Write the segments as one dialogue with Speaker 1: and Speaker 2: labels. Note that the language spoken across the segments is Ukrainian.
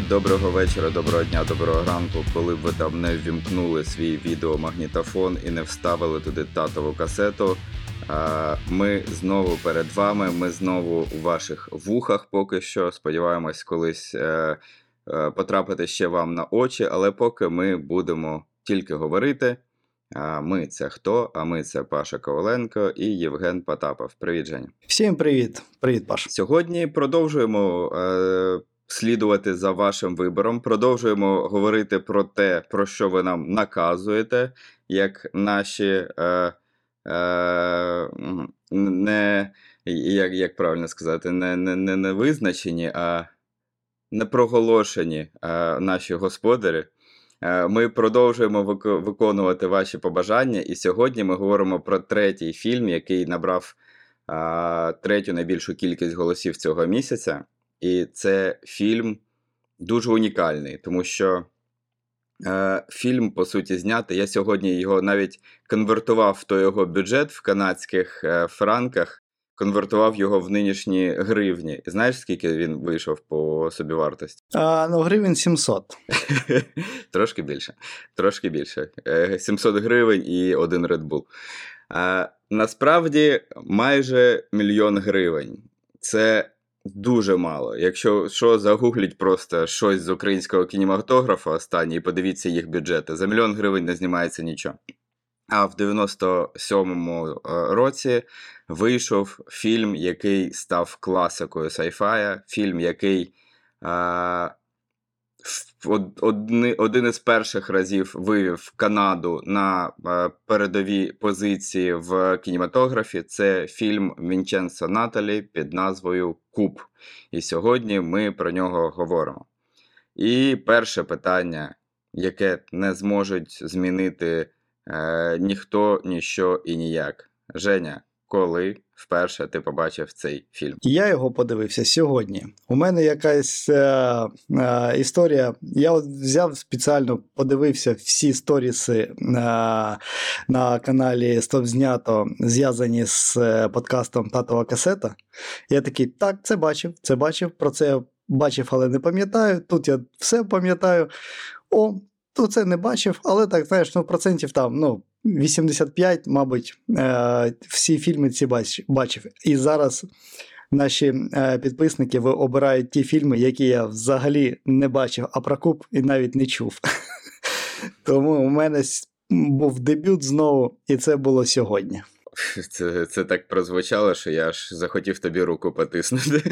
Speaker 1: Доброго вечора, доброго дня, доброго ранку. Коли б ви там не ввімкнули свій відеомагнітофон і не вставили туди татову касету. Ми знову перед вами. Ми знову у ваших вухах поки що. Сподіваємось, колись е, е, потрапити ще вам на очі, але поки ми будемо тільки говорити. А ми це хто? А ми це Паша Коваленко і Євген Потапов. Привіт, Женя.
Speaker 2: Всім привіт, привіт, Паша.
Speaker 1: Сьогодні продовжуємо е, слідувати за вашим вибором. Продовжуємо говорити про те, про що ви нам наказуєте, як наші е, е, не як як правильно сказати, не не, не, не визначені, а не проголошені е, наші господарі. Е, ми продовжуємо виконувати ваші побажання, і сьогодні ми говоримо про третій фільм, який набрав а, третю найбільшу кількість голосів цього місяця. І це фільм дуже унікальний, тому що е, фільм, по суті, знятий. Я сьогодні його навіть конвертував в той його бюджет в канадських е, франках конвертував його в нинішні гривні. І знаєш, скільки він вийшов по собівартості?
Speaker 2: А, Ну, гривень 700.
Speaker 1: Трошки більше. Трошки більше. 700 е, гривень і один Red Bull. А, Насправді майже мільйон гривень. Це. Дуже мало. Якщо що, загугліть просто щось з українського кінематографа останнє і подивіться їх бюджети. За мільйон гривень не знімається нічого. А в 97-му е, році вийшов фільм, який став класикою сайфая, фільм, який а, один, із перших разів вивів Канаду на передові позиції в кінематографі. Це фільм Вінченцо Наталі під назвою Куб. І сьогодні ми про нього говоримо. І перше питання, яке не зможуть змінити е, ніхто, ніщо і ніяк. Женя, коли вперше ти побачив цей фільм?
Speaker 2: Я його подивився сьогодні. У мене якась е, е, історія. Я от взяв спеціально, подивився всі сторіси е, на каналі Стоп знято, зв'язані з е, подкастом Татова касета. Я такий, так, це бачив, це бачив. Про це бачив, але не пам'ятаю. Тут я все пам'ятаю. О, то це не бачив, але так, знаєш, ну процентів там, ну. 85, мабуть, е, всі фільми ці бачив. І зараз наші е, підписники обирають ті фільми, які я взагалі не бачив, а про куб і навіть не чув. Тому у мене був дебют знову, і це було сьогодні.
Speaker 1: Це це так прозвучало, що я аж захотів тобі руку потиснути.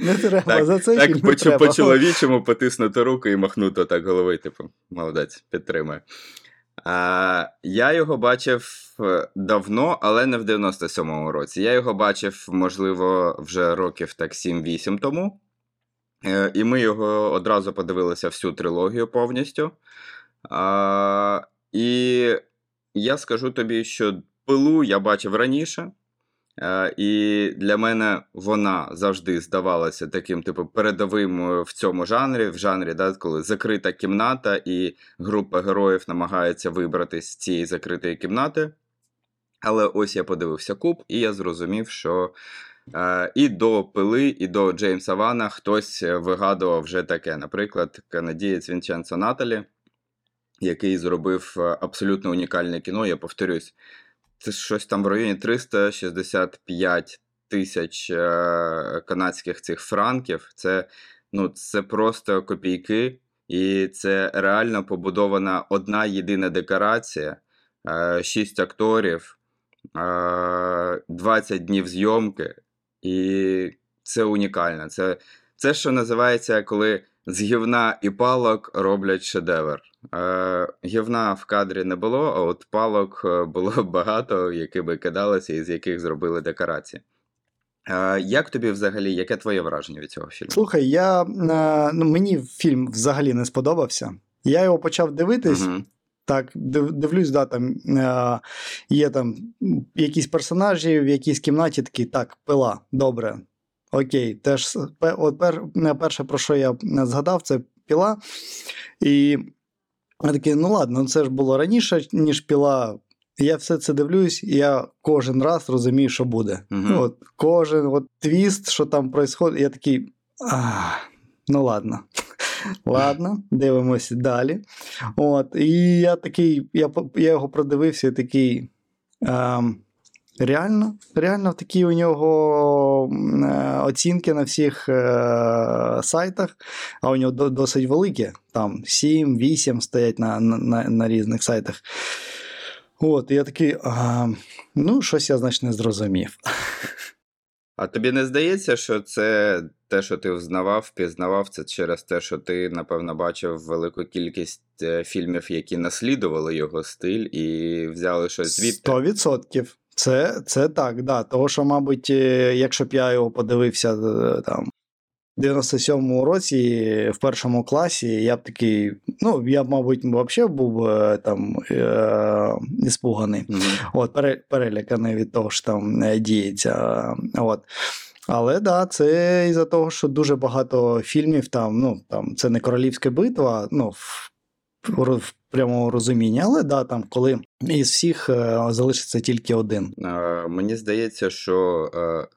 Speaker 2: Не треба, так, за це
Speaker 1: Так по, по-чоловічому потиснути руку і махнути так головою, типу, молодець, підтримує. А, Я його бачив е, давно, але не в 97-му році. Я його бачив, можливо, вже років так 7-8 тому. Е, і ми його одразу подивилися всю трилогію повністю. А, І я скажу тобі, що пилу я бачив раніше, е, і для мене вона завжди здавалася таким, типу, передовим е, в цьому жанрі, в жанрі, да, коли закрита кімната, і група героїв намагається вибратися з цієї закритої кімнати. Але ось я подивився куб, і я зрозумів, що е, і до пили, і до Джеймса Вана хтось вигадував вже таке. Наприклад, канадієць Вінченцо Наталі який зробив е, абсолютно унікальне кіно. Я повторюсь, це щось там в районі 365 тисяч е, канадських цих франків. Це, ну, Це просто копійки, і це реально побудована одна єдина декорація, 6 е, акторів, 20 днів зйомки. І це унікально. Це, Це що називається, коли з гівна і палок роблять шедевр. Е, Гівна в кадрі не було, а от палок е, було багато, які би кидалися і з яких зробили декорації. Е, Як тобі взагалі, яке твоє враження від цього фільму?
Speaker 2: Слухай, я, е, ну, мені фільм взагалі не сподобався. Я його почав дивитись. Угу. Так, дивлюсь, да, там е, є там якісь персонажі в якійсь кімнаті такі, так, пила, добре. Окей, теж от пер, перше, про що я згадав, це піла. І я такий, ну ладно, це ж було раніше, ніж піла. Я все це дивлюсь, і я кожен раз розумію, що буде. Угу. От, Кожен от твіст, що там відбувається, я такий. А, ну ладно. Ладно, дивимося далі. От, і я такий, я, я його продивився такий. Ем, реально, реально такі у нього е, оцінки на всіх е, сайтах, а у нього до- досить великі. Там 7-8 стоять на, на, на, на різних сайтах. От, і я такий, а, ну, щось я, значить, не зрозумів.
Speaker 1: А тобі не здається, що це те, що ти взнавав, впізнавав, це через те, що ти, напевно, бачив велику кількість е, фільмів, які наслідували його стиль, і взяли щось звідти?
Speaker 2: Сто відсотків. Це, це так, да. Того, що, мабуть, е, якщо б я його подивився е, там. В 97-му році в першому класі я б такий, ну, я б, мабуть, взагалі був там е, іспуганий.
Speaker 1: Мгм.
Speaker 2: От, переляканий від того, що там е, діється. От. Але да, це із-за того, що дуже багато фільмів там, ну, там це не королівська битва, ну, в, в, ро- в прямому розумінні, але да, там, коли із всіх е, залишиться тільки один.
Speaker 1: Е, Мені здається, що е,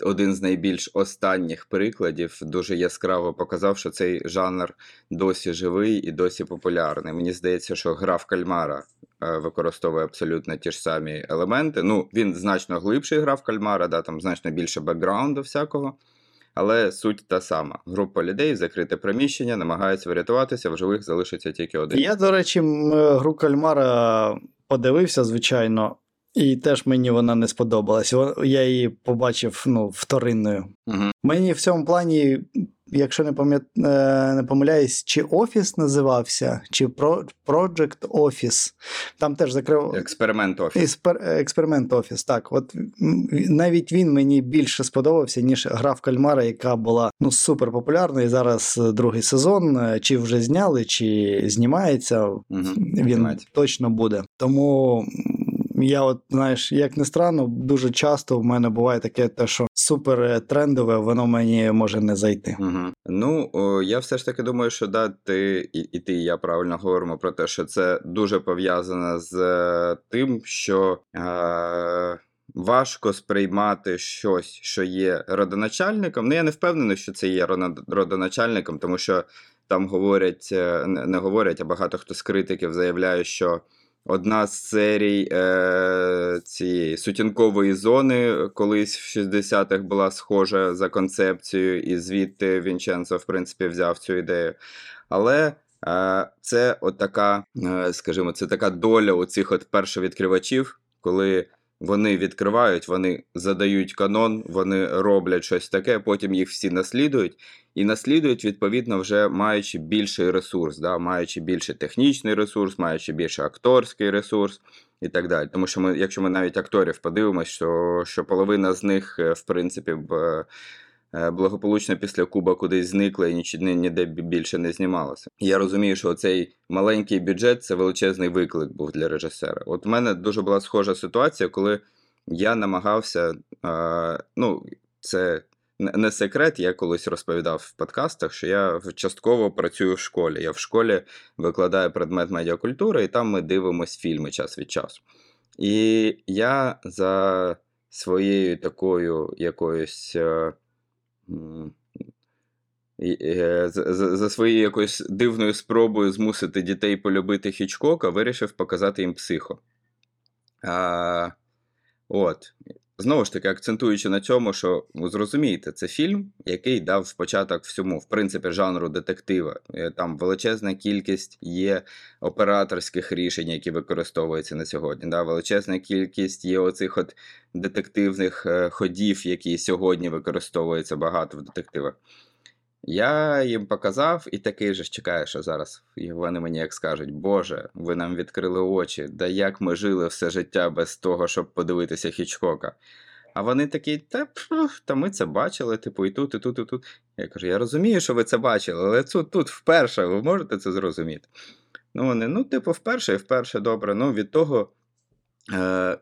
Speaker 1: один з найбільш останніх прикладів дуже яскраво показав, що цей жанр досі живий і досі популярний. Мені здається, що гра в кальмара використовує абсолютно ті ж самі елементи. Ну, він значно глибший гра в кальмара, да, там значно більше бекграунду всякого. Але суть та сама: група людей, закрите приміщення, намагаються врятуватися, в живих залишиться тільки один.
Speaker 2: Я, до речі, гру Кальмара подивився, звичайно, і теж мені вона не сподобалась. Я її побачив ну, вторинною.
Speaker 1: Угу.
Speaker 2: Мені в цьому плані, якщо не, пам'ят... е, не помиляюсь, чи офіс називався, чи. Project Office. Там теж закрив.
Speaker 1: Експеримент офіс.
Speaker 2: Експеримент офіс, так. От навіть він мені більше сподобався, ніж гра в кальмара, яка була ну супер популярна. І зараз е, другий сезон. е, Чи вже зняли, чи знімається.
Speaker 1: Мгм.
Speaker 2: Він
Speaker 1: Знімається.
Speaker 2: точно буде. Тому я, от знаєш, як не странно, дуже часто в мене буває таке, те, що супер е, трендове, воно мені може не зайти.
Speaker 1: Угу. Ну, я все ж таки думаю, що да, ти і, і ти, і я правильно говоримо про те, що це дуже пов'язано з е, тим, що е, важко сприймати щось, що є родоначальником. Ну, я не впевнений, що це є родоначальником, тому що там говорять, е, не говорять, а багато хто з критиків заявляє, що. Одна з серій е, цієї сутінкової зони колись в 60-х була схожа за концепцією, і звідти Вінченцо, в принципі, взяв цю ідею. Але е, це от така, е, скажімо, це така доля оцих от першовідкривачів, коли вони відкривають, вони задають канон, вони роблять щось таке, потім їх всі наслідують. І наслідують, відповідно, вже маючи більший ресурс, да, маючи більше технічний ресурс, маючи більше акторський ресурс і так далі. Тому що ми, якщо ми навіть акторів подивимося, що, що половина з них, е, в принципі, б, е, благополучно після Куба кудись зникла і ніч- ніде більше не знімалося. Я розумію, що цей маленький бюджет це величезний виклик був для режисера. От у мене дуже була схожа ситуація, коли я намагався, е, ну, це не секрет, я колись розповідав в подкастах, що я частково працюю в школі. Я в школі викладаю предмет медіакультури, і там ми дивимося фільми час від часу. І я за своєю такою якоюсь. е, е, за, за, за своєю якоюсь дивною спробою змусити дітей полюбити Хічкока, вирішив показати їм психо. А, от. Знову ж таки, акцентуючи на цьому, що ну, зрозумієте, це фільм, який дав початок всьому, в принципі, жанру детектива. Е, Там величезна кількість є операторських рішень, які використовуються на сьогодні. Да? Величезна кількість є оцих от детективних е, ходів, які сьогодні використовуються багато в детективах. Я їм показав і такий же ж чекаю, що зараз вони мені як скажуть: Боже, ви нам відкрили очі, да як ми жили все життя без того, щоб подивитися Хічкока. А вони такі, та, та ми це бачили, типу, і тут, і тут, і тут. Я кажу, я розумію, що ви це бачили, але тут, тут вперше ви можете це зрозуміти. Ну, вони, ну, типу, вперше і вперше добре. Ну, від того е,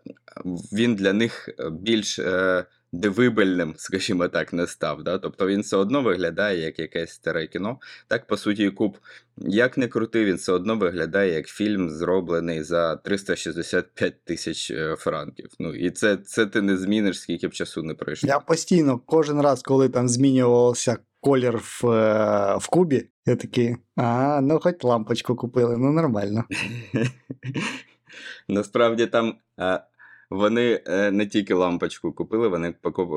Speaker 1: він для них більш е, дивибельним, скажімо так, не став. Да? Тобто він все одно виглядає як якесь старе кіно. Так, по суті, куб, як не крутий, він все одно виглядає як фільм, зроблений за 365 тисяч е, франків. Ну, і це, це ти не зміниш, скільки б часу не пройшло.
Speaker 2: Я постійно, кожен раз, коли там змінювався колір в, е, в кубі, я такий, а, ну хоч лампочку купили, ну нормально.
Speaker 1: Насправді там вони е, не тільки лампочку купили, вони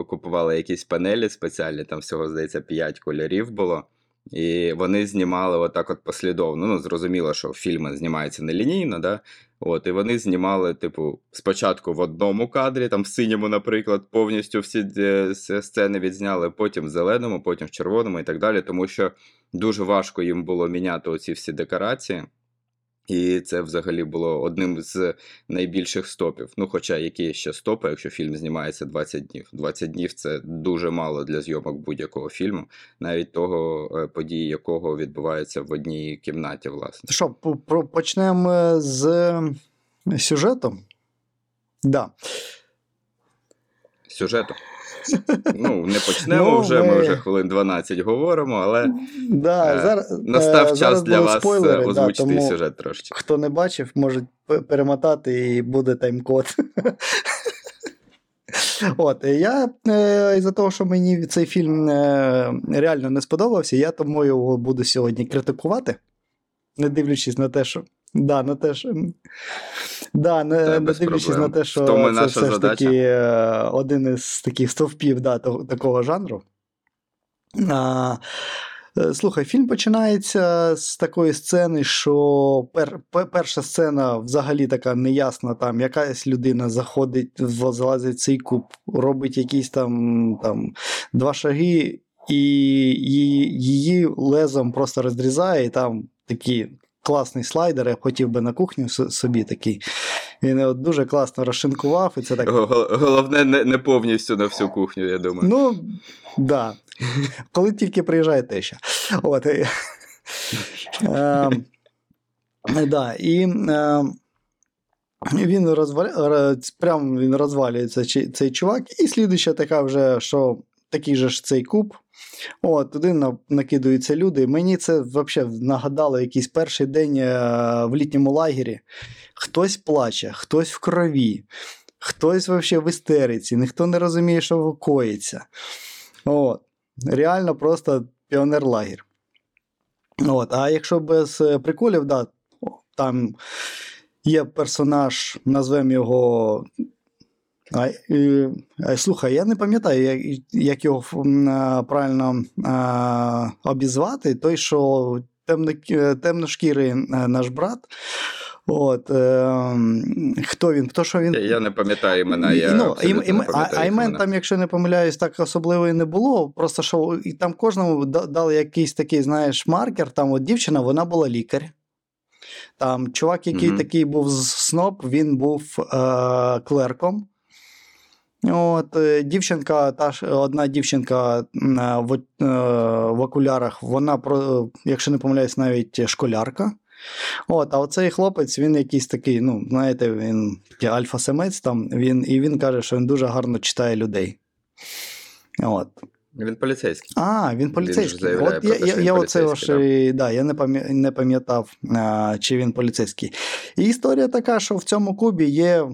Speaker 1: купували якісь панелі спеціальні, там всього, здається, 5 кольорів було. І вони знімали отак от послідовно. Ну, зрозуміло, що фільми знімаються нелінійно, да? От, і вони знімали, типу, спочатку в одному кадрі, там в синьому, наприклад, повністю всі е, сцени відзняли, потім в зеленому, потім в червоному і так далі, тому що дуже важко їм було міняти оці всі декорації. І це взагалі було одним з найбільших стопів. Ну, хоча які ще стопи, якщо фільм знімається 20 днів. 20 днів це дуже мало для зйомок будь-якого фільму, навіть того, е, події якого відбуваються в одній кімнаті, власне.
Speaker 2: Що, почнемо з сюжету? Да.
Speaker 1: Сюжету. Ну, не почнемо
Speaker 2: Ну,
Speaker 1: вже, ми
Speaker 2: ми-
Speaker 1: вже хвилин 12 говоримо, але
Speaker 2: Да,
Speaker 1: Е,
Speaker 2: зараз,
Speaker 1: настав
Speaker 2: е,
Speaker 1: час
Speaker 2: зараз
Speaker 1: для вас
Speaker 2: спойлери,
Speaker 1: е,
Speaker 2: да,
Speaker 1: озвучити
Speaker 2: тому
Speaker 1: сюжет трошки.
Speaker 2: Хто не бачив, може перемотати і буде тайм-код. От, я е, із-за того, що мені цей фільм е, реально не сподобався, я тому його буду сьогодні критикувати, не дивлячись на те, що. Да, на те, що, да, не, не дивлячись на те, що це
Speaker 1: наша
Speaker 2: все ж таки е, один із таких стовпів да, такого жанру. А, е, слухай, фільм починається з такої сцени, що пер, перша сцена взагалі така неясна. Там якась людина заходить, залазить в цей куб, робить якісь там, там два шаги, і її, її лезом просто розрізає, і там такі. Класний слайдер, я хотів би на кухню собі такий. Він його дуже класно розшинкував, і це так
Speaker 1: Головне, не, не повністю на всю кухню, я думаю.
Speaker 2: Ну, да. Коли тільки приїжджає теща. От. І, ем, да, і ем, він розваля... прям він розвалюється цей чувак, і слідуюча така вже, що такий же ж цей куб. От, туди на- накидаються люди. Мені це взагалі нагадало якийсь перший день е, в літньому лагері. Хтось плаче, хтось в крові, хтось взагалі в істериці, ніхто не розуміє, що коїться. От. Реально просто піонер-лагер. От. А якщо без е, приколів, да, там є персонаж, назвемо його. А, е, а, слухай, я не пам'ятаю, як, як його а, правильно а, обізвати. Той, що темно, темношкірий е, наш брат. От, е, хто він? Хто що він?
Speaker 1: Я, я не пам'ятаю імена,
Speaker 2: І-
Speaker 1: я
Speaker 2: ну, ім- ім-
Speaker 1: не пам'ятаю
Speaker 2: а імен
Speaker 1: імена.
Speaker 2: там, якщо не помиляюсь, так особливо і не було. Просто що і там кожному дали якийсь такий, знаєш, маркер. Там от дівчина, вона була лікар. Там чувак, який
Speaker 1: Мгм.
Speaker 2: такий був з- сноб, він був е- клерком. От, е, дівчинка, та ж одна дівчинка е, в, е, в окулярах, вона, про, якщо не помиляюсь, навіть школярка. От, а оцей хлопець, він якийсь такий, ну, знаєте, він альфа-самець там, він, і він каже, що він дуже гарно читає людей. От.
Speaker 1: Він поліцейський.
Speaker 2: А, він поліцейський.
Speaker 1: заявляє
Speaker 2: От я,
Speaker 1: те,
Speaker 2: я, я оце ось, да, я не, пам'ятав, а, чи він поліцейський. І історія така, що в цьому кубі є,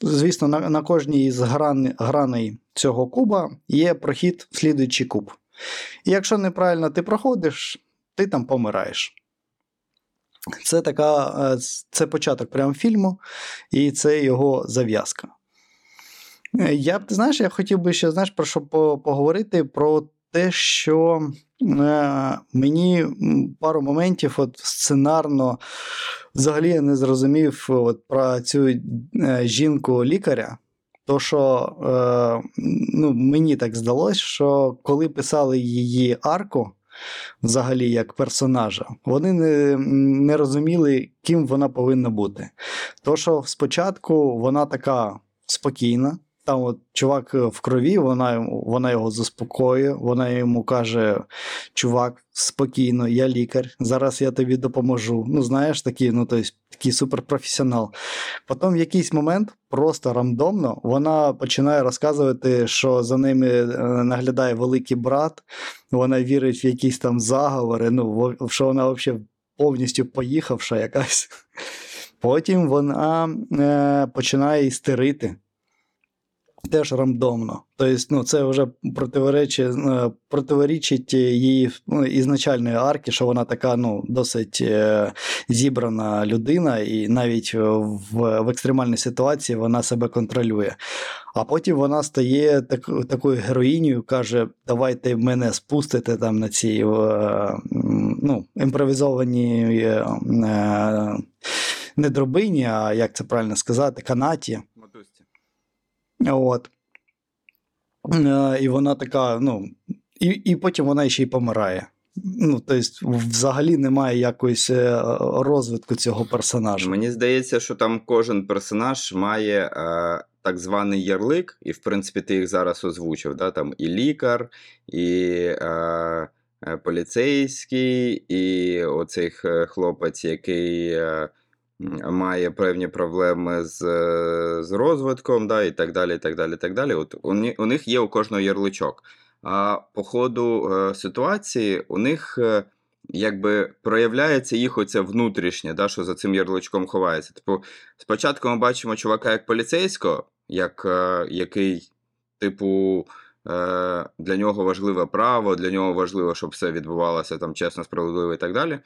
Speaker 2: звісно, на, на кожній із гран, граней цього куба є прохід в слідуючий куб. І якщо неправильно ти проходиш, ти там помираєш. Це така, е, це початок прям фільму, і це його зав'язка. Е, Я б, знаєш, я хотів би ще знаєш, про що поговорити про те, що мені пару моментів от сценарно взагалі я не зрозумів от, про цю е, жінку-лікаря. То, що е, ну, мені так здалося, що коли писали її арку, взагалі як персонажа, вони не, не розуміли, ким вона повинна бути. То, що спочатку вона така спокійна, там от чувак в крові, вона, вона його заспокоює, вона йому каже: чувак, спокійно, я лікар, зараз я тобі допоможу. Ну, знаєш, такий, ну, тобто, такий суперпрофесіонал. Потім в якийсь момент просто рандомно вона починає розказувати, що за ними е, наглядає великий брат, вона вірить в якісь там заговори, ну, що вона взагалі повністю поїхавша якась. Потім вона е, починає істерити. Теж рандомно. Тобто, ну, це вже противоречить, е, противорічить її ну, ізначальної арки, що вона така ну, досить е, зібрана людина, і навіть в, в екстремальній ситуації вона себе контролює. А потім вона стає так, такою героїнею, каже: давайте мене спустите там на ці е, ну, імпровізовані не дробині, а як це правильно сказати, канаті. От. Е, І вона така, ну, і, і потім вона ще й помирає. Ну, тобто, взагалі немає якоїсь е, розвитку цього персонажа.
Speaker 1: Мені здається, що там кожен персонаж має е, так званий ярлик, і в принципі ти їх зараз озвучив. Да? Там і лікар, і е, поліцейський, і оцей хлопець, який е, має певні проблеми з, е, з розвитком, да? і так далі. і так далі, і так далі. От у, у них є у кожного ярличок. А по ходу е, ситуації у них. Е, якби проявляється їх оце внутрішнє, да, що за цим ярличком ховається. Типу, спочатку ми бачимо чувака як поліцейського, як, е, який, типу, е, для нього важливе право, для нього важливо, щоб все відбувалося там чесно, справедливо і так далі.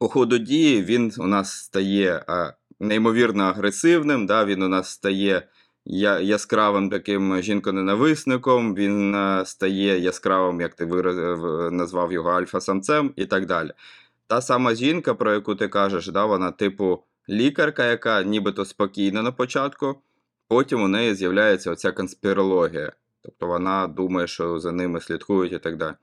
Speaker 1: По ходу дії він у нас стає е, неймовірно агресивним, да, він у нас стає я, яскравим таким жінконенависником, він е, стає яскравим, як ти вираз, назвав його альфа-самцем і так далі. Та сама жінка, про яку ти кажеш, да, вона типу лікарка, яка нібито спокійна на початку, потім у неї з'являється оця конспірологія. Тобто вона думає, що за ними слідкують і так далі.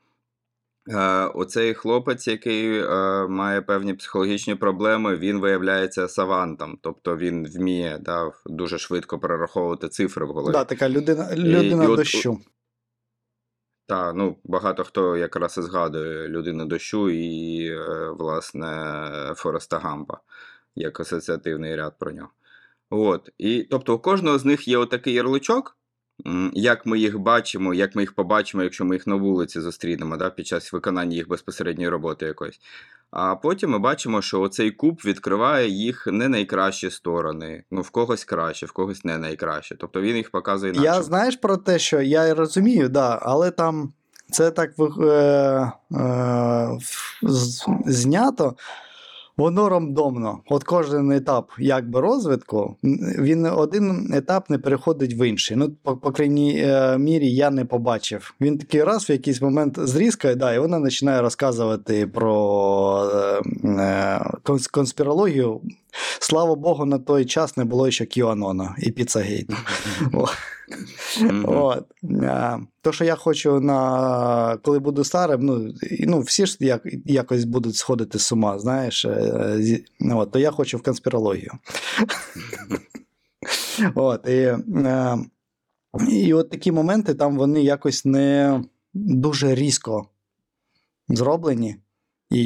Speaker 1: Е, оцей хлопець, який е, має певні психологічні проблеми, він виявляється савантом. Тобто він вміє да, дуже швидко перераховувати цифри в голові.
Speaker 2: Да, така людина, людина
Speaker 1: і
Speaker 2: дощу.
Speaker 1: Та, ну, багато хто якраз і згадує людину дощу і, е, власне, Фореста Гампа як асоціативний ряд про нього. От. І, тобто, у кожного з них є отакий ярличок, як ми їх бачимо, як ми їх побачимо, якщо ми їх на вулиці зустрінемо да, під час виконання їх безпосередньої роботи якоїсь. А потім ми бачимо, що оцей куб відкриває їх не найкращі сторони. Ну, в когось краще, в когось не найкраще. Тобто він їх показує інакше.
Speaker 2: Я знаєш про те, що я розумію, да, але там це так е, е, знято. Воно рандомно. От кожен етап якби розвитку, він один етап не переходить в інший. Ну, по, по крайній е, мірі, я не побачив. Він такий раз в якийсь момент зрізкає, да, і вона починає розказувати про е, е, конспірологію. Слава Богу, на той час не було ще Кіанона і Піцагейт. О. От. То, що я хочу на коли буду старим, ну, ну всі ж як, якось будуть сходити з ума, знаєш. е, От, то я хочу в конспірологію. От, і, е, і от такі моменти там вони якось не дуже різко зроблені. І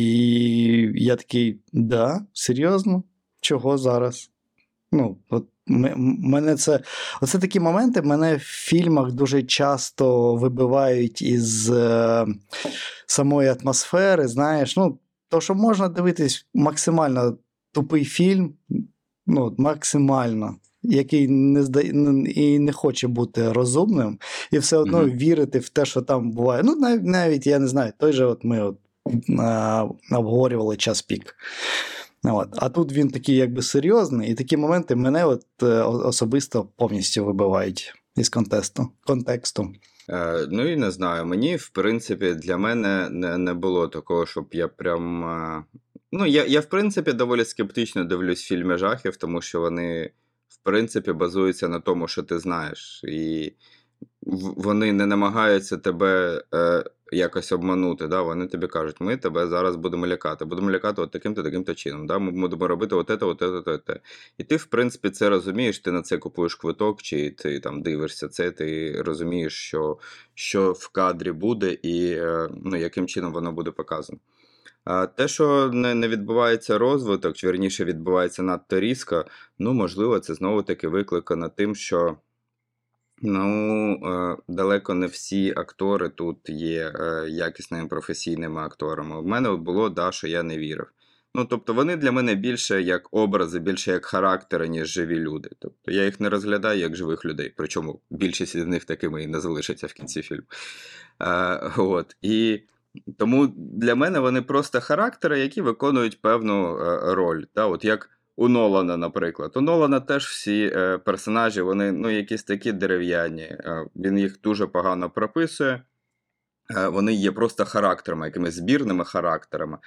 Speaker 2: я такий, да, серйозно? Чого зараз? Ну, от мене це. Оце такі моменти мене в фільмах дуже часто вибивають із е, самої атмосфери. Знаєш, ну, то, що можна дивитись максимально тупий фільм, ну, максимально, який не зда... і не хоче бути розумним, і все одно
Speaker 1: Мгм.
Speaker 2: вірити в те, що там буває. Ну, навіть, навіть я не знаю, той же от ми от, а, обговорювали час пік. От. А тут він такий якби серйозний, і такі моменти мене от, е, особисто повністю вибивають із контексту. контексту.
Speaker 1: Е, ну і не знаю. Мені, в принципі, для мене не, не було такого, щоб я прям. е, Ну, я, я, в принципі, доволі скептично дивлюсь фільми жахів, тому що вони, в принципі, базуються на тому, що ти знаєш. І вони не намагаються тебе е, якось обманути. Да? Вони тобі кажуть, ми тебе зараз будемо лякати. Будемо лякати от таким-то, таким-то чином. Да? Ми будемо робити от це, от це, от. І ти, в принципі, це розумієш, ти на це купуєш квиток, чи ти там дивишся це, ти розумієш, що, що в кадрі буде і е, ну, яким чином воно буде показано. А те, що не, не відбувається розвиток, чи вірніше відбувається надто різко, ну, можливо, це знову-таки викликано тим, що ну, е, далеко не всі актори тут є е, якісними професійними акторами. У мене було, да, що я не вірив. Ну, тобто вони для мене більше як образи, більше як характери, ніж живі люди. Тобто я їх не розглядаю як живих людей, причому більшість з них такими і не залишиться в кінці фільму. Е, от. І тому для мене вони просто характери, які виконують певну роль. Да? От як у Нолана, наприклад. У Нолана теж всі е, персонажі, вони ну, якісь такі дерев'яні. Е, він їх дуже погано прописує. Е, Вони є просто характерами, якимись збірними характерами,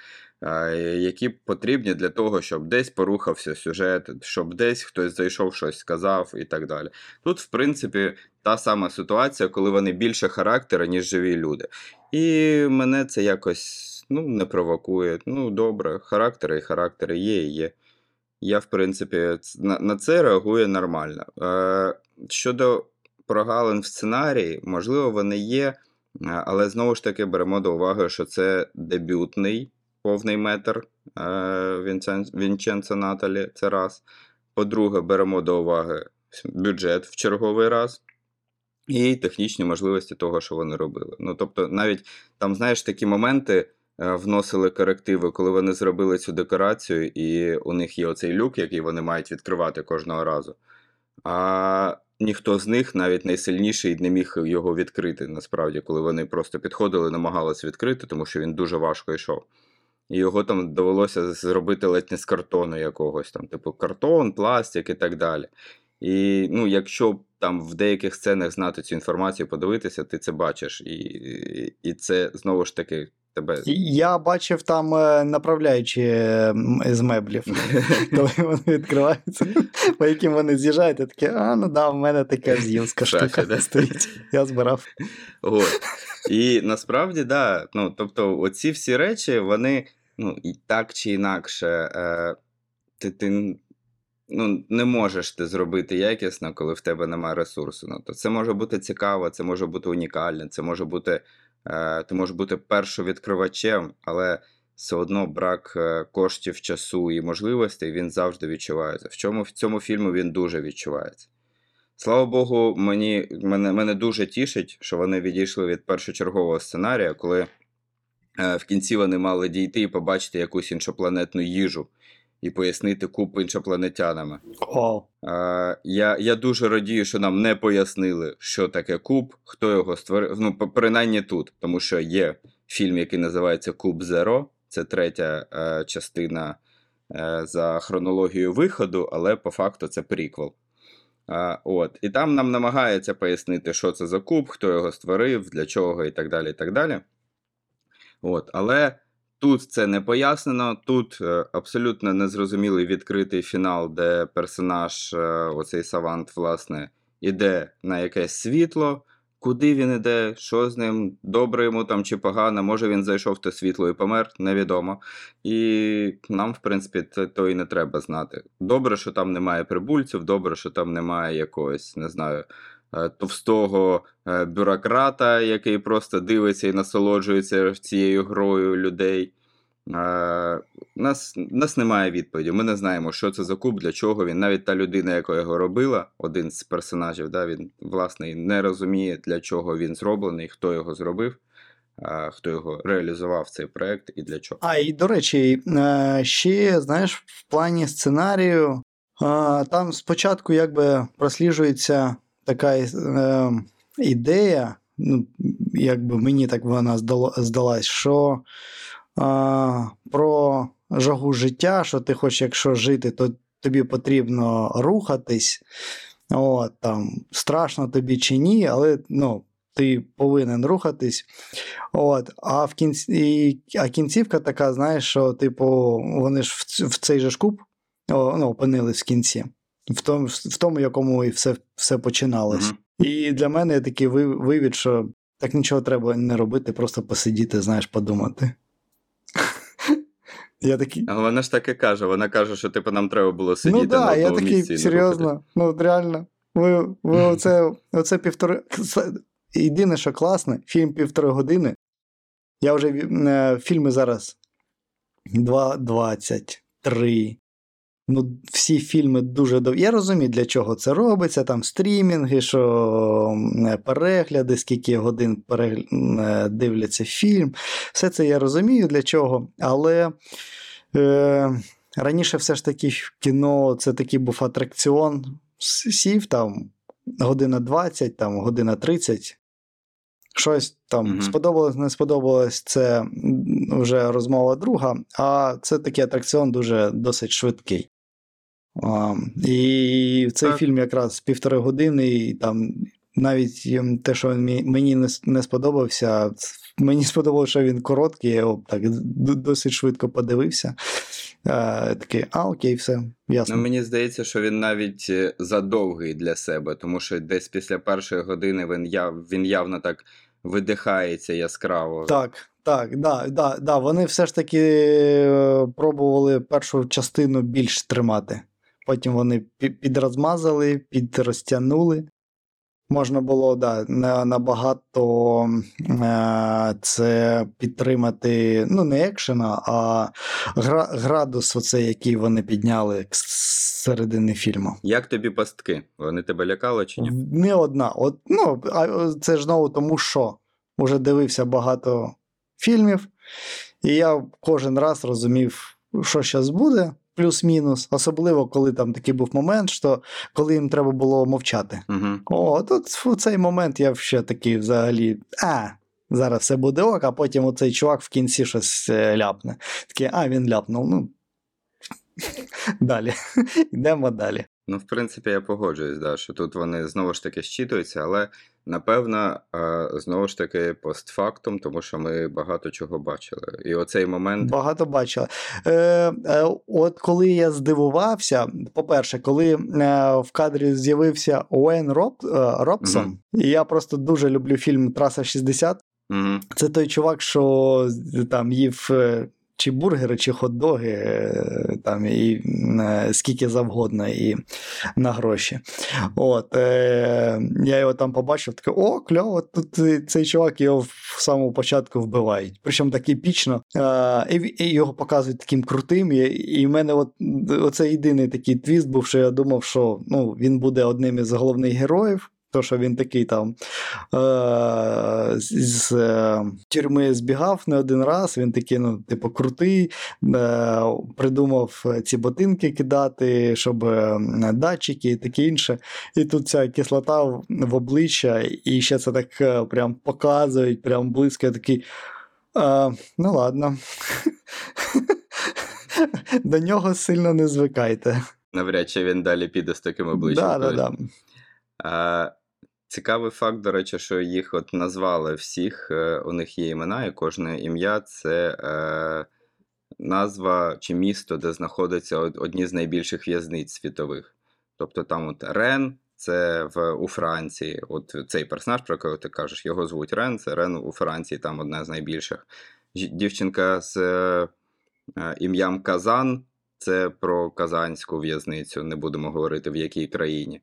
Speaker 1: е, які потрібні для того, щоб десь порухався сюжет, щоб десь хтось зайшов, щось сказав і так далі. Тут, в принципі, та сама ситуація, коли вони більше характери, ніж живі люди. І мене це якось ну, не провокує. Ну, добре, характери і характери є і є. Я, в принципі, на, на це реагую нормально. Е, щодо прогалин в сценарії, можливо, вони є, е, але знову ж таки беремо до уваги, що це дебютний повний метр е, Вінчен- Вінченцо Наталі. Це раз. По-друге, беремо до уваги бюджет в черговий раз. І технічні можливості того, що вони робили. Ну, тобто, навіть там, знаєш, такі моменти вносили корективи, коли вони зробили цю декорацію, і у них є оцей люк, який вони мають відкривати кожного разу. А ніхто з них, навіть найсильніший, не міг його відкрити, насправді, коли вони просто підходили, намагалися відкрити, тому що він дуже важко йшов. І його там довелося зробити ледь не з картону якогось, там, типу картон, пластик і так далі. І ну, якщо там в деяких сценах знати цю інформацію, подивитися, ти це бачиш. І, і це знову ж таки тебе.
Speaker 2: Я бачив там е, направляючі з меблів, коли вони відкриваються, по яким вони з'їжджають, я таке, а, ну да, в мене така з'ївська штука
Speaker 1: да?
Speaker 2: стоїть. Я збирав.
Speaker 1: От. І насправді, да, ну, тобто, оці всі речі, вони ну, і так чи інакше, е, ти, ти ну, не можеш ти зробити якісно, коли в тебе немає ресурсу. Ну, то це може бути цікаво, це може бути унікальне, це може бути, ти можеш бути першовідкривачем, але все одно брак е, коштів, часу і можливостей він завжди відчувається. В чому в цьому фільму він дуже відчувається. Слава Богу, мені, мене, мене дуже тішить, що вони відійшли від першочергового сценарія, коли е, в кінці вони мали дійти і побачити якусь іншопланетну їжу і пояснити купу іншопланетянами.
Speaker 2: О,
Speaker 1: Е, я, я дуже радію, що нам не пояснили, що таке куб, хто його створив. Ну, принаймні тут, тому що є фільм, який називається Куб Зеро. Це третя е, частина е, за хронологією виходу, але по факту це приквел. А, от. І там нам намагається пояснити, що це за куб, хто його створив, для чого і так далі. і так далі. От. Але тут це не пояснено. Тут е, абсолютно незрозумілий відкритий фінал, де персонаж, е, оцей савант, власне, іде на якесь світло. Куди він іде, що з ним, добре йому там чи погано, може він зайшов в те світло і помер, невідомо. І нам, в принципі, це то і не треба знати. Добре, що там немає прибульців, добре, що там немає якогось, не знаю, товстого е, бюрократа, який просто дивиться і насолоджується цією грою людей. Е, У нас, нас немає відповіді. Ми не знаємо, що це за куб, для чого він. Навіть та людина, яка його робила, один з персонажів, да, він власне не розуміє, для чого він зроблений, хто його зробив, е, хто його реалізував цей проект і для чого.
Speaker 2: А, і до речі, е, ще, знаєш, в плані сценарію, е, там спочатку якби просліджується така е, ідея, ну, якби мені так вона здалась, що е, про жагу життя, що ти хочеш, якщо жити, то тобі потрібно рухатись. От, там, страшно тобі чи ні, але ну, ти повинен рухатись. От, а в кінці, а кінцівка така, знаєш, що, типу, вони ж в, в цей же ж куб ну, опинились в кінці, в тому, в тому якому і все, все починалось.
Speaker 1: Мгм.
Speaker 2: І для мене такий ви- вивід, що Так нічого треба не робити, просто посидіти, знаєш, подумати. Я такий.
Speaker 1: Але вона ж так і каже. Вона каже, що типу нам треба було сидіти
Speaker 2: Ну так,
Speaker 1: на
Speaker 2: я
Speaker 1: місці.
Speaker 2: такий, серйозно, ну реально. Ви, ви оце, оце півтори. Єдине, що класне, фільм півтори години. Я вже е, фільми зараз 2.20, 3. Ну, всі фільми дуже довгі. Я розумію, для чого це робиться, там стрімінги, що перегляди, скільки годин перегля... е, дивляться фільм. Все це я розумію для чого. Але е, раніше все ж таки кіно це такий був атракціон. Сів там година 20, там, година 30. Щось там
Speaker 1: Мгм.
Speaker 2: сподобалось, не сподобалось, це вже розмова друга, а це такий атракціон дуже досить швидкий. А, і цей
Speaker 1: Так.
Speaker 2: фільм якраз півтори години, і там навіть те, що він мені не, не сподобався, мені сподобалося, що він короткий, я його так досить швидко подивився. Е, такий, а окей, все, ясно.
Speaker 1: Ну, мені здається, що він навіть е, задовгий для себе, тому що десь після першої години він, яв, він явно так видихається яскраво.
Speaker 2: Так, так, да, да, да. Вони все ж таки е, пробували першу частину більш тримати. Потім вони пі- підрозмазали, підрозтягнули. Можна було да, набагато е, це підтримати, ну, не екшена, а гра, градус, оцей, який вони підняли с- середини фільму.
Speaker 1: Як тобі пастки? Вони тебе лякали чи ні?
Speaker 2: Не одна. От, ну, а це ж знову тому, що вже дивився багато фільмів, і я кожен раз розумів, що зараз буде, плюс-мінус. Особливо, коли там такий був момент, що коли їм треба було мовчати.
Speaker 1: Угу.
Speaker 2: О, тут в цей момент я ще такий взагалі. А, зараз все буде ок, а потім оцей чувак в кінці щось е, ляпне. Такий, а, він ляпнув. Ну. Далі. Йдемо далі.
Speaker 1: Ну, в принципі, я погоджуюсь, да, що тут вони знову ж таки щитуються, але напевно, знову ж таки, постфактум, тому що ми багато чого бачили. І оцей момент.
Speaker 2: Багато бачила. Е, е, от коли я здивувався, по-перше, коли е, в кадрі з'явився Уейн Роб, е, Робсон,
Speaker 1: Мгм.
Speaker 2: і я просто дуже люблю фільм Траса 60.
Speaker 1: Угу.
Speaker 2: Це той чувак, що там їв е, чи бургери, чи хот-доги, е, там і е, скільки завгодно, і на гроші. От, е, я його там побачив, такий, о, кльово, тут е, цей чувак його в самому початку вбивають. Причому так епічно. Е, і, його показують таким крутим. І, і в мене от, оце єдиний такий твіст був, що я думав, що ну, він буде одним із головних героїв. То, що він такий там е, з, е, тюрми збігав не один раз, він такий, ну, типу, крутий, е, придумав ці ботинки кидати, щоб е, датчики і таке інше. І тут ця кислота в, в обличчя, і ще це так е, прям показують, прям близько. Я такий. Е, ну ладно. До нього сильно не звикайте.
Speaker 1: Навряд чи він далі піде з таким обличчям.
Speaker 2: Да, да, да.
Speaker 1: А, цікавий факт, до речі, що їх от назвали всіх, е, у них є імена, і кожне ім'я це е, назва чи місто, де знаходиться одні з найбільших в'язниць світових. Тобто там от Рен, це в, у Франції. От цей персонаж, про якого ти кажеш, його звуть Рен, це Рен у Франції, там одна з найбільших. Дівчинка з е, ім'ям Казан. Це про казанську в'язницю, не будемо говорити в якій країні.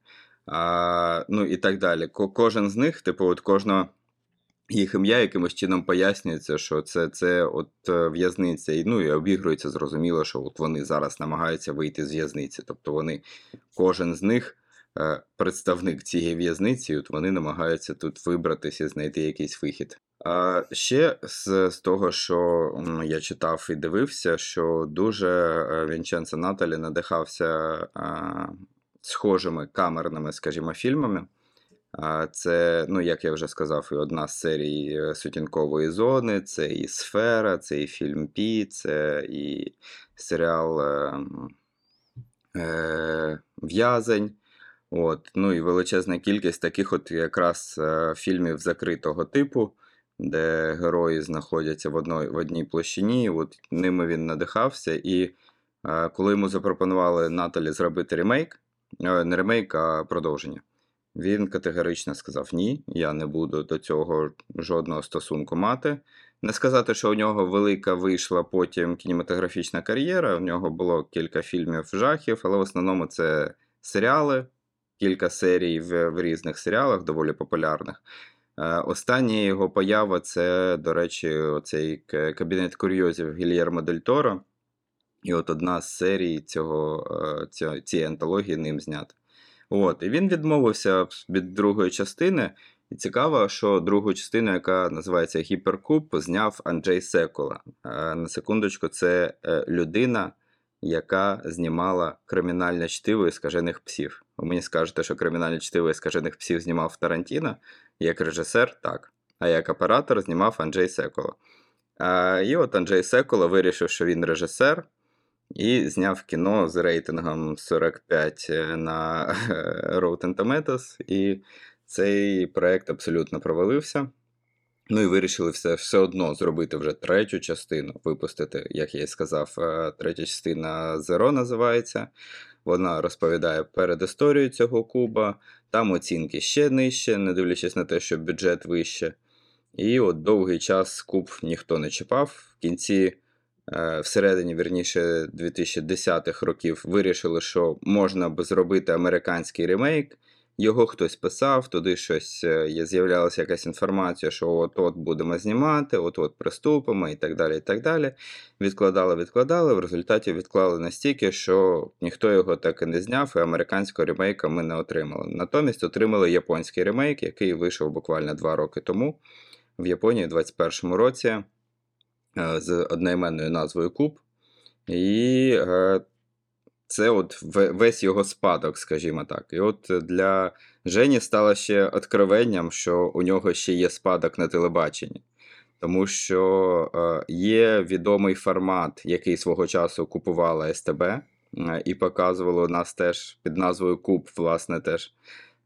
Speaker 1: А, ну і так далі. Ко- Кожен з них, типу, от кожного їх ім'я якимось чином пояснюється, що це, це от е, в'язниця, і, ну і обігрується зрозуміло, що от вони зараз намагаються вийти з в'язниці. Тобто вони, кожен з них е, представник цієї в'язниці, от вони намагаються тут вибратися знайти якийсь вихід. А ще з, з того, що я читав і дивився, що дуже е, Вінченцо Наталі надихався схожими камерними, скажімо, фільмами. Це, ну, як я вже сказав, і одна з серій е, сутінкової зони, це і сфера, це і фільм Пі, це і серіал е, е, В'язень. От, ну і величезна кількість таких от якраз е, фільмів закритого типу, де герої знаходяться в, одной, в одній площині. От ними він надихався. І е, коли йому запропонували Наталі зробити ремейк, не ремейк, а продовження. Він категорично сказав: ні, я не буду до цього жодного стосунку мати. Не сказати, що у нього велика вийшла потім кінематографічна кар'єра. У нього було кілька фільмів жахів, але в основному це серіали, кілька серій в, в різних серіалах, доволі популярних. Е, Остання його поява це, до речі, оцей кабінет курйозів Гільєрмо Дель Торо. І от одна з серій цього, е, цього, цієї антології ним знята. От, і він відмовився від другої частини. І цікаво, що другу частину, яка називається Гіперкуб, зняв Анджей Секола. Е, На секундочку, це е, людина, яка знімала кримінальне чтиво і скажених псів. Ви мені скажете, що кримінальне чтиво і скажених псів знімав Тарантіно. Як режисер, так. А як оператор знімав Анджей Секола. І от Анджей Секола вирішив, що він режисер, і зняв кіно з рейтингом 45 на Rotten Tomatoes, і цей проект абсолютно провалився. Ну і вирішили все, все одно зробити вже третю частину, випустити, як я і сказав, е, третя частина Zero називається. Вона розповідає передісторію цього куба, там оцінки ще нижче, не дивлячись на те, що бюджет вище. І от довгий час куб ніхто не чіпав. В кінці, е, всередині, вірніше, 2010-х років вирішили, що можна б зробити американський ремейк. Його хтось писав, туди щось е, з'являлася якась інформація, що от-от будемо знімати, от-от приступимо і так далі. і так далі. Відкладали, відкладали. В результаті відклали настільки, що ніхто його так і не зняв, і американського ремейка ми не отримали. Натомість отримали японський ремейк, який вийшов буквально два роки тому в Японії у 21-му році е, з одноіменною назвою Куб. І е, це от весь його спадок, скажімо так. І от для Жені стало ще откровенням, що у нього ще є спадок на телебаченні. Тому що е, є відомий формат, який свого часу купувала СТБ, е, і показувало нас теж під назвою Куб, власне, теж,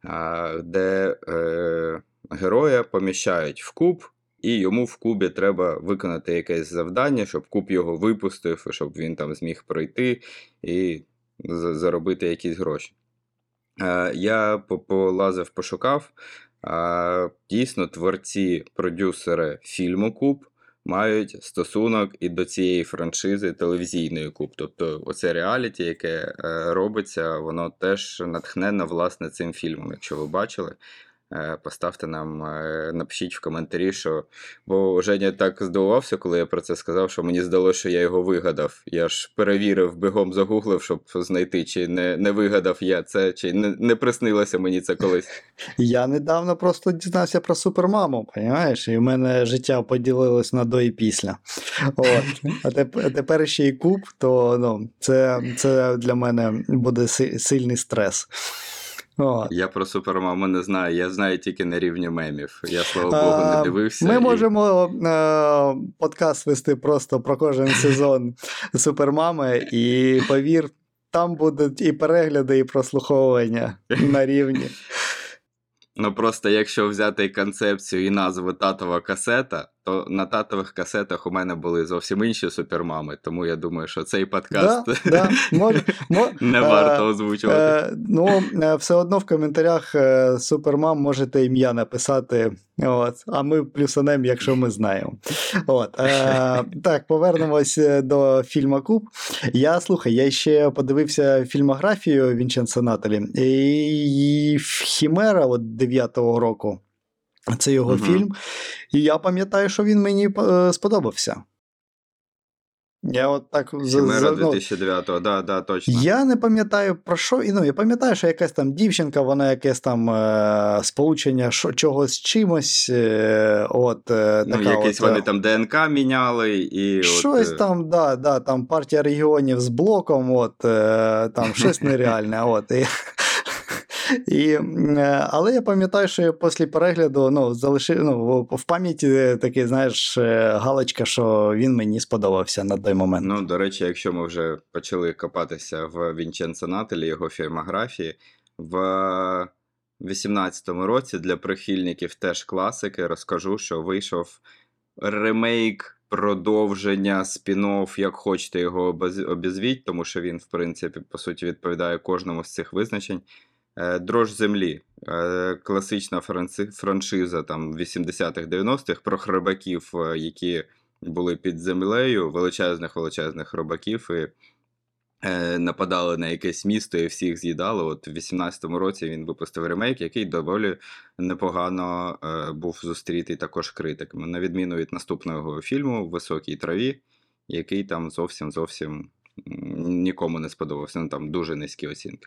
Speaker 1: е, де е, героя поміщають в куб, і йому в кубі треба виконати якесь завдання, щоб куб його випустив, щоб він там зміг пройти і заробити якісь гроші. Е, Я полазив, пошукав. Дійсно, творці, продюсери фільму Куб мають стосунок і до цієї франшизи телевізійної Куб. Тобто, оце реаліті, яке е, робиться, воно теж натхнено власне цим фільмом. Якщо ви бачили, е, поставте нам, е, напишіть в коментарі, що. Бо Женя так здивувався, коли я про це сказав, що мені здалося, що я його вигадав. Я ж перевірив, бігом загуглив, щоб знайти, чи не, не вигадав я це, чи не, не приснилося мені це колись.
Speaker 2: Я недавно просто дізнався про супермаму, розумієш? І в мене життя поділилось на до і після. От. А тепер ще й куб, то ну, це, це для мене буде сильний стрес. От.
Speaker 1: Я про супермаму не знаю, я знаю тільки на рівні мемів. Я, слава Богу,
Speaker 2: А,
Speaker 1: не дивився.
Speaker 2: Ми
Speaker 1: і-
Speaker 2: можемо е, подкаст вести просто про кожен сезон супермами, і повір, там будуть і перегляди, і прослуховування на рівні.
Speaker 1: Ну просто якщо взяти концепцію і назву татова касета, то на татових касетах у мене були зовсім інші супермами, тому я думаю, що цей подкаст
Speaker 2: Да, да, може, мо-
Speaker 1: не
Speaker 2: е,
Speaker 1: варто озвучувати.
Speaker 2: Е, ну, е, все одно в коментарях е, супермам можете ім'я написати. От, а ми плюсанем, якщо ми знаємо. От, е, так, повернемось е, до фільму Куб. Я слухай, я ще подивився фільмографію Вінченца Наталі. І Хімера от 9-го року. Це його
Speaker 1: Мгм.
Speaker 2: фільм. І я пам'ятаю, що він мені е, сподобався. Я от так
Speaker 1: Хімера
Speaker 2: за- ну,
Speaker 1: 2009-го, да, да, точно.
Speaker 2: я не пам'ятаю про що. І, Ну, я пам'ятаю, що якась там дівчинка, вона якесь там е, сполучення що, чогось з чимось. Е, от, е,
Speaker 1: Ну,
Speaker 2: така
Speaker 1: якісь
Speaker 2: от, е,
Speaker 1: вони там ДНК міняли, і
Speaker 2: Щось
Speaker 1: от, е,
Speaker 2: там, да, да, там партія регіонів з блоком, от, е, там щось нереальне. От, і, і, е, але я пам'ятаю, що я після перегляду ну, залишив ну, в- пам'яті такий, знаєш, е, галочка, що він мені сподобався на той момент.
Speaker 1: Ну, до речі, якщо ми вже почали копатися в Вінченцо Нателі, його фільмографії, в 18-му році для прихильників теж класики розкажу, що вийшов ремейк, продовження, спін-офф, як хочете його обізвіть, тому що він, в принципі, по суті, відповідає кожному з цих визначень. Е, Дрож землі. е, класична франшиза там 80-х, 90-х про хробаків, е, які були під землею, величезних величезних хробаків, і нападали на якесь місто і всіх з'їдали. От в 18-му році він випустив ремейк, який доволі непогано був зустрітий також критиками, на відміну від наступного фільму Високій траві, який там зовсім зовсім нікому не сподобався. Ну там дуже низькі оцінки.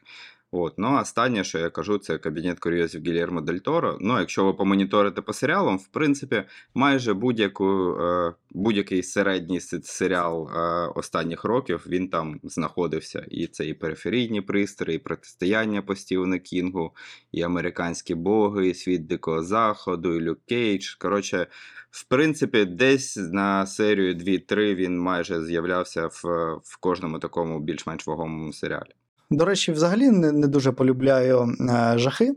Speaker 1: От. Ну, а останнє, що я кажу, це кабінет курйозів Гільєрмо Дель Торо. Ну, якщо ви помоніторите по серіалам, в принципі, майже будь-яку, е, будь-який середній серіал е, останніх років він там знаходився. І це і периферійні пристрої, і протистояння по Стівену Кінгу, і американські боги, і світ Дикого Заходу, і Люк Кейдж. Коротше, в принципі, десь на серію 2-3 він майже з'являвся в, в кожному такому більш-менш вагомому серіалі.
Speaker 2: До речі, взагалі не, не дуже полюбляю е, жахи.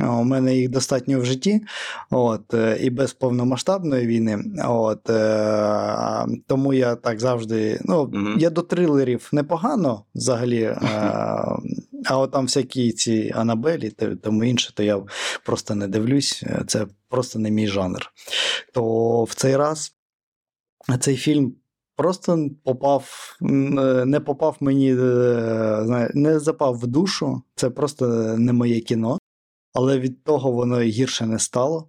Speaker 2: Е, У мене їх достатньо в житті, от, е, і без повномасштабної війни. От, е, тому я так завжди. Ну,
Speaker 1: Мгм.
Speaker 2: Я до трилерів непогано взагалі. Е, а от там всякі ці Анабелі, та- тому інше, то я просто не дивлюсь. Це просто не мій жанр. То в цей раз цей фільм просто попав, е, не попав мені, е, не запав в душу. Це просто не моє кіно, але від того воно і гірше не стало.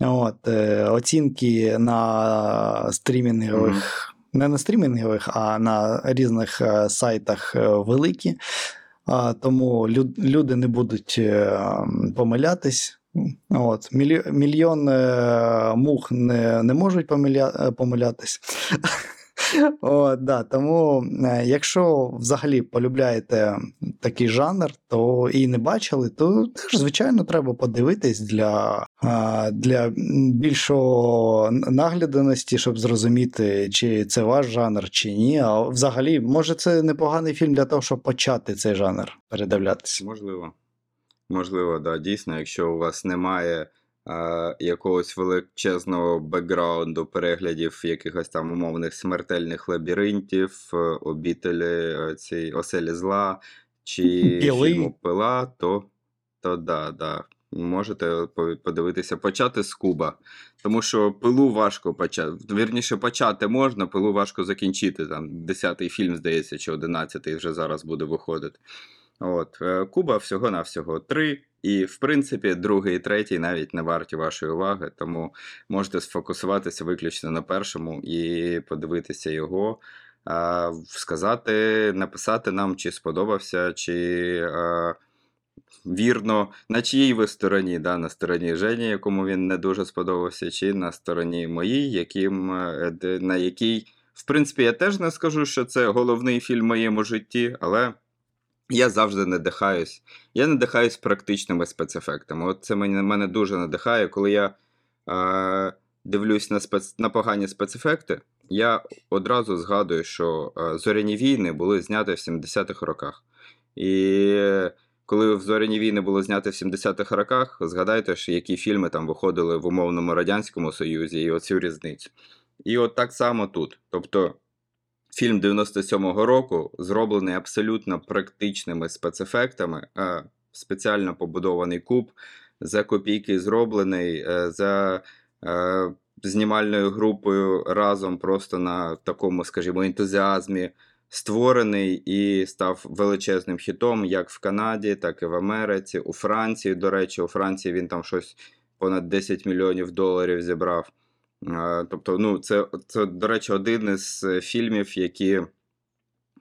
Speaker 2: От, е, оцінки на стрімінгових, не на стрімінгових, а на різних сайтах великі. Тому лю- люди не будуть помилятись. От, мільйон, мух не, не можуть помиля, помилятись. О, да, тому, е, якщо взагалі полюбляєте такий жанр, то і не бачили, то звичайно, треба подивитись для, для більшого нагляданості, щоб зрозуміти, чи це ваш жанр, чи ні. А взагалі, може, це непоганий фільм для того, щоб почати цей жанр передивлятися.
Speaker 1: Можливо. Можливо, да, дійсно, якщо у вас немає якогось величезного бекграунду переглядів якихось там умовних смертельних лабіринтів, е, обітелі е, цієї оселі зла чи фільму Пила, то, то да, да. Можете подивитися, почати з Куба. Тому що пилу важко почати. Вірніше, почати можна, пилу важко закінчити. Там 10-й фільм, здається, чи 11-й вже зараз буде виходити. От, е, Куба всього-навсього три. І, в принципі, другий і третій навіть не варті вашої уваги, тому можете сфокусуватися виключно на першому і подивитися його, сказати, написати нам, чи сподобався, чи вірно, на чиїй ви стороні, да, на стороні Жені, якому він не дуже сподобався, чи на стороні моїй, яким, е, на якій, в принципі, я теж не скажу, що це головний фільм в моєму житті, але. Я завжди надихаюсь. Я надихаюсь практичними спецефектами. От це мене, мене дуже надихає, коли я е, дивлюсь на, спец, на погані спецефекти, я одразу згадую, що е, зоряні війни були зняті в 70-х роках. І коли в зоряні війни було знято в 70-х роках, згадайте, що які фільми там виходили в умовному Радянському Союзі і оцю різницю. І от так само тут. Тобто. Фільм 97-го року зроблений абсолютно практичними спецефектами, спеціально побудований куб, за копійки зроблений, е, за е, знімальною групою разом просто на такому, скажімо, ентузіазмі створений і став величезним хітом як в Канаді, так і в Америці, у Франції. До речі, у Франції він там щось понад 10 мільйонів доларів зібрав. Тобто, ну, це, це, до речі, один із е, фільмів, які,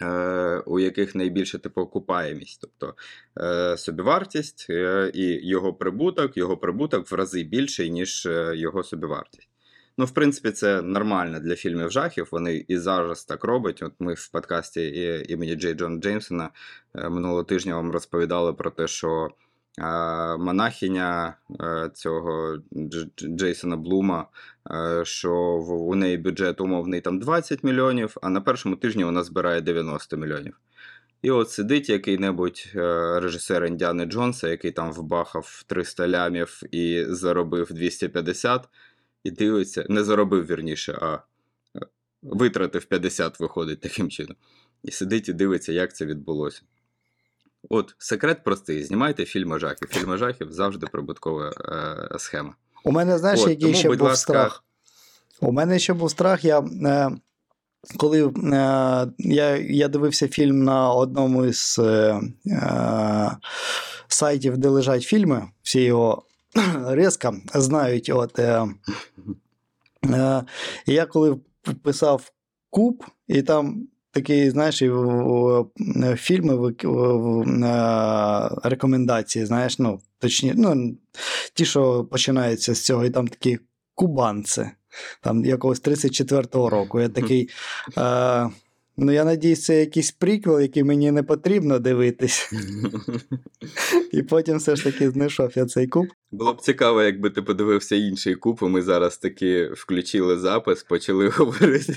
Speaker 1: е, у яких найбільше типу окупаємість. Тобто е, собівартість і його прибуток, його прибуток в рази більший, ніж його собівартість. Ну, в принципі, це нормально для фільмів жахів. Вони і зараз так роблять. От ми в подкасті імені Джей Джона Джеймсона минулого тижня вам розповідали про те, що монахиня е, цього Дж- Дж- Джейсона Блума, е, що у неї бюджет умовний там 20 мільйонів, а на першому тижні вона збирає 90 мільйонів. І от сидить який-небудь е, режисер Індіани Джонса, який там вбахав 300 лямів і заробив 250, і дивиться, не заробив вірніше, а витратив 50, виходить таким чином. І сидить і дивиться, як це відбулося. От, секрет простий: знімайте фільми жахів. Фільми жахів завжди прибуткова е, схема.
Speaker 2: У мене, знаєш,
Speaker 1: От,
Speaker 2: який
Speaker 1: тому,
Speaker 2: ще був
Speaker 1: ласка.
Speaker 2: страх? У мене ще був страх. Я, е, коли е, я, я дивився фільм на одному із е, е, сайтів, де лежать фільми, всі його різко знають. От, е, е, я коли писав куб, і там. Такий, знаєш, і в, в, в фільми в, в, в, е, рекомендації, знаєш, ну, точні, ну, ті, що починаються з цього, і там такі кубанці, там якогось 34-го року. Я такий. Е, ну, я надіюсь, це якийсь приквел, який мені не потрібно дивитись. І потім все ж таки знайшов я цей куб.
Speaker 1: Було б цікаво, якби ти подивився інший куп, і ми зараз таки включили запис, почали говорити.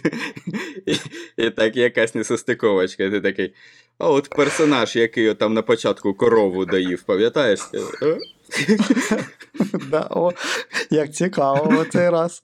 Speaker 1: І, і так якась несостиковочка. Ти такий. А от персонаж, який там на початку корову доїв, пам'ятаєш?
Speaker 2: Да, о, як цікаво цей раз.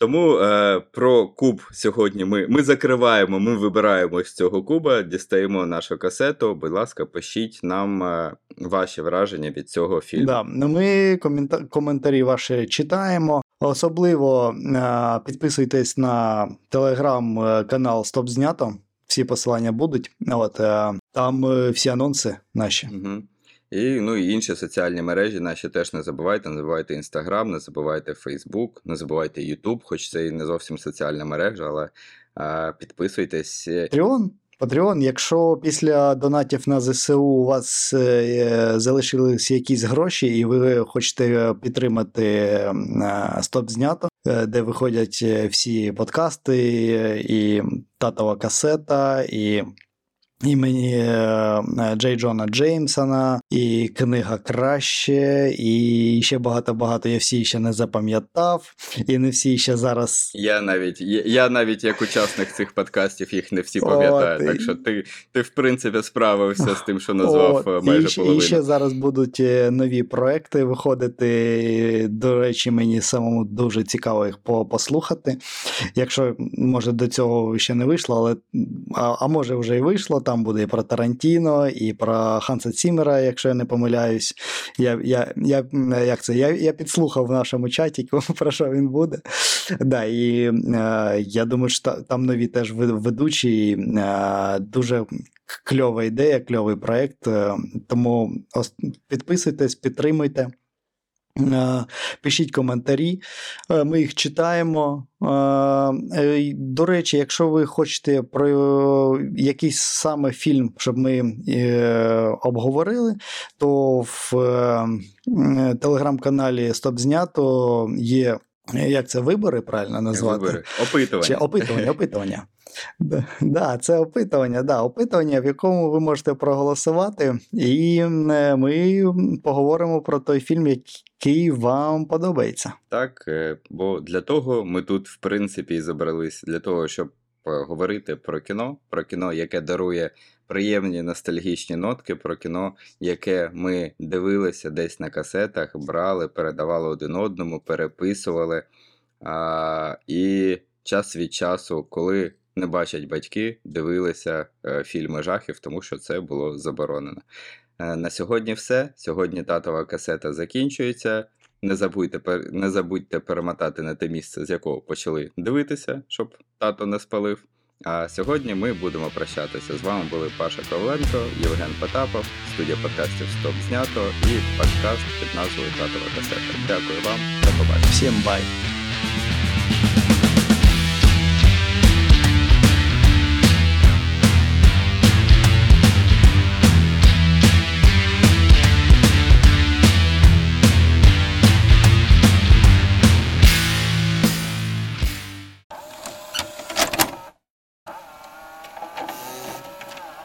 Speaker 1: Тому е, про куб сьогодні ми, ми закриваємо, ми вибираємо з цього куба, дістаємо нашу касету. Будь ласка, пишіть нам е, ваші враження від цього фільму.
Speaker 2: Да, ну ми комента- коментарі ваші читаємо. Особливо е, підписуйтесь на телеграм-канал Стоп Знято. Всі посилання будуть. От, е, там е, всі анонси наші.
Speaker 1: Угу. І, ну, і інші соціальні мережі наші теж не забувайте. Не забувайте Інстаграм, не забувайте Фейсбук, не забувайте Ютуб, хоч це і не зовсім соціальна мережа, але е, підписуйтесь.
Speaker 2: Patreon. Patreon, якщо після донатів на ЗСУ у вас е, залишились якісь гроші, і ви хочете підтримати е, стоп знято, е, де виходять всі подкасти, і татова касета, і імені е, Джей Джона Джеймсона, і книга краще, і ще багато-багато. Я всі ще не запам'ятав, і не всі ще зараз
Speaker 1: Я навіть, я, я навіть як учасник цих подкастів їх не всі пам'ятаю.
Speaker 2: От,
Speaker 1: так що ти, ти, в принципі, справився з тим, що назвав
Speaker 2: От,
Speaker 1: е, майже
Speaker 2: і,
Speaker 1: половину.
Speaker 2: І ще зараз будуть е, нові проекти виходити. До речі, мені самому дуже цікаво їх послухати. Якщо, може, до цього ще не вийшло, але а, а може вже і вийшло. Там буде і про Тарантіно, і про Ханса Цімера, якщо я не помиляюсь. Я, я, я, як це, я, я підслухав в нашому чаті, про що він буде. Да, і е, я думаю, що там нові теж ведучі. Е, дуже кльова ідея, кльовий проєкт. е, Тому підписуйтесь, підтримуйте. Е, Пишіть коментарі, е, ми їх читаємо. Е, До речі, якщо ви хочете про якийсь саме фільм, щоб ми обговорили, то в телеграм-каналі Стоп Знято є як це вибори правильно назвати?
Speaker 1: Вибори. Опитування.
Speaker 2: Чи опитування, опитування. Да, це опитування, да, опитування, в якому ви можете проголосувати, і ми поговоримо про той фільм, який вам подобається.
Speaker 1: Так, е, бо для того ми тут, в принципі, і забрались для того, щоб говорити про кіно, про кіно, яке дарує приємні ностальгічні нотки, про кіно, яке ми дивилися десь на касетах, брали, передавали один одному, переписували. А, і час від часу, коли не бачать батьки, дивилися е, фільми жахів, тому що це було заборонено. Е, На сьогодні все. Сьогодні татова касета закінчується. Не забудьте, не забудьте перемотати на те місце, з якого почали дивитися, щоб тато не спалив. А сьогодні ми будемо прощатися. З вами були Паша Ковленко, Євген Потапов, студія подкастів Стоп знято і подкаст під назвою Татова касета. Дякую вам, до побачення.
Speaker 2: Всім бай!